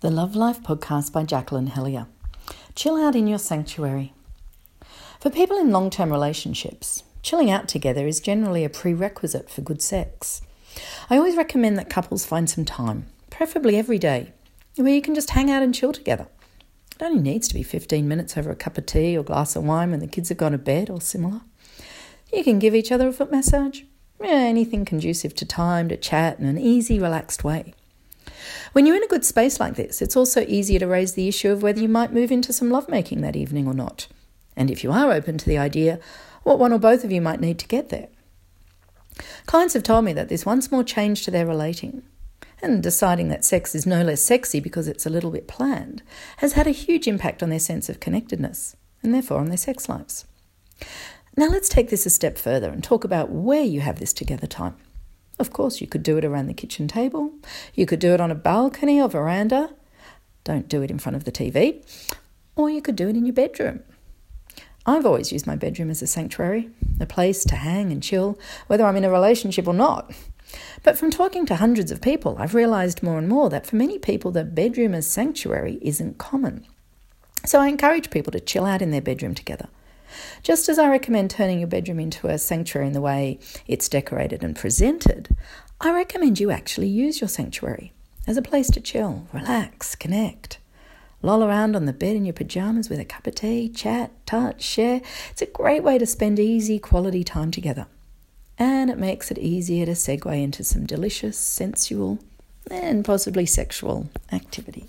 The Love Life podcast by Jacqueline Hellyer. Chill out in your sanctuary. For people in long term relationships, chilling out together is generally a prerequisite for good sex. I always recommend that couples find some time, preferably every day, where you can just hang out and chill together. It only needs to be 15 minutes over a cup of tea or glass of wine when the kids have gone to bed or similar. You can give each other a foot massage, yeah, anything conducive to time to chat in an easy, relaxed way. When you're in a good space like this, it's also easier to raise the issue of whether you might move into some lovemaking that evening or not. And if you are open to the idea, what one or both of you might need to get there. Clients have told me that this once more change to their relating and deciding that sex is no less sexy because it's a little bit planned has had a huge impact on their sense of connectedness and therefore on their sex lives. Now let's take this a step further and talk about where you have this together time. Of course, you could do it around the kitchen table, you could do it on a balcony or veranda. Don't do it in front of the TV. Or you could do it in your bedroom. I've always used my bedroom as a sanctuary, a place to hang and chill, whether I'm in a relationship or not. But from talking to hundreds of people, I've realised more and more that for many people, the bedroom as sanctuary isn't common. So I encourage people to chill out in their bedroom together. Just as I recommend turning your bedroom into a sanctuary in the way it's decorated and presented, I recommend you actually use your sanctuary as a place to chill, relax, connect. Loll around on the bed in your pajamas with a cup of tea, chat, touch, share. It's a great way to spend easy quality time together. And it makes it easier to segue into some delicious, sensual, and possibly sexual activity.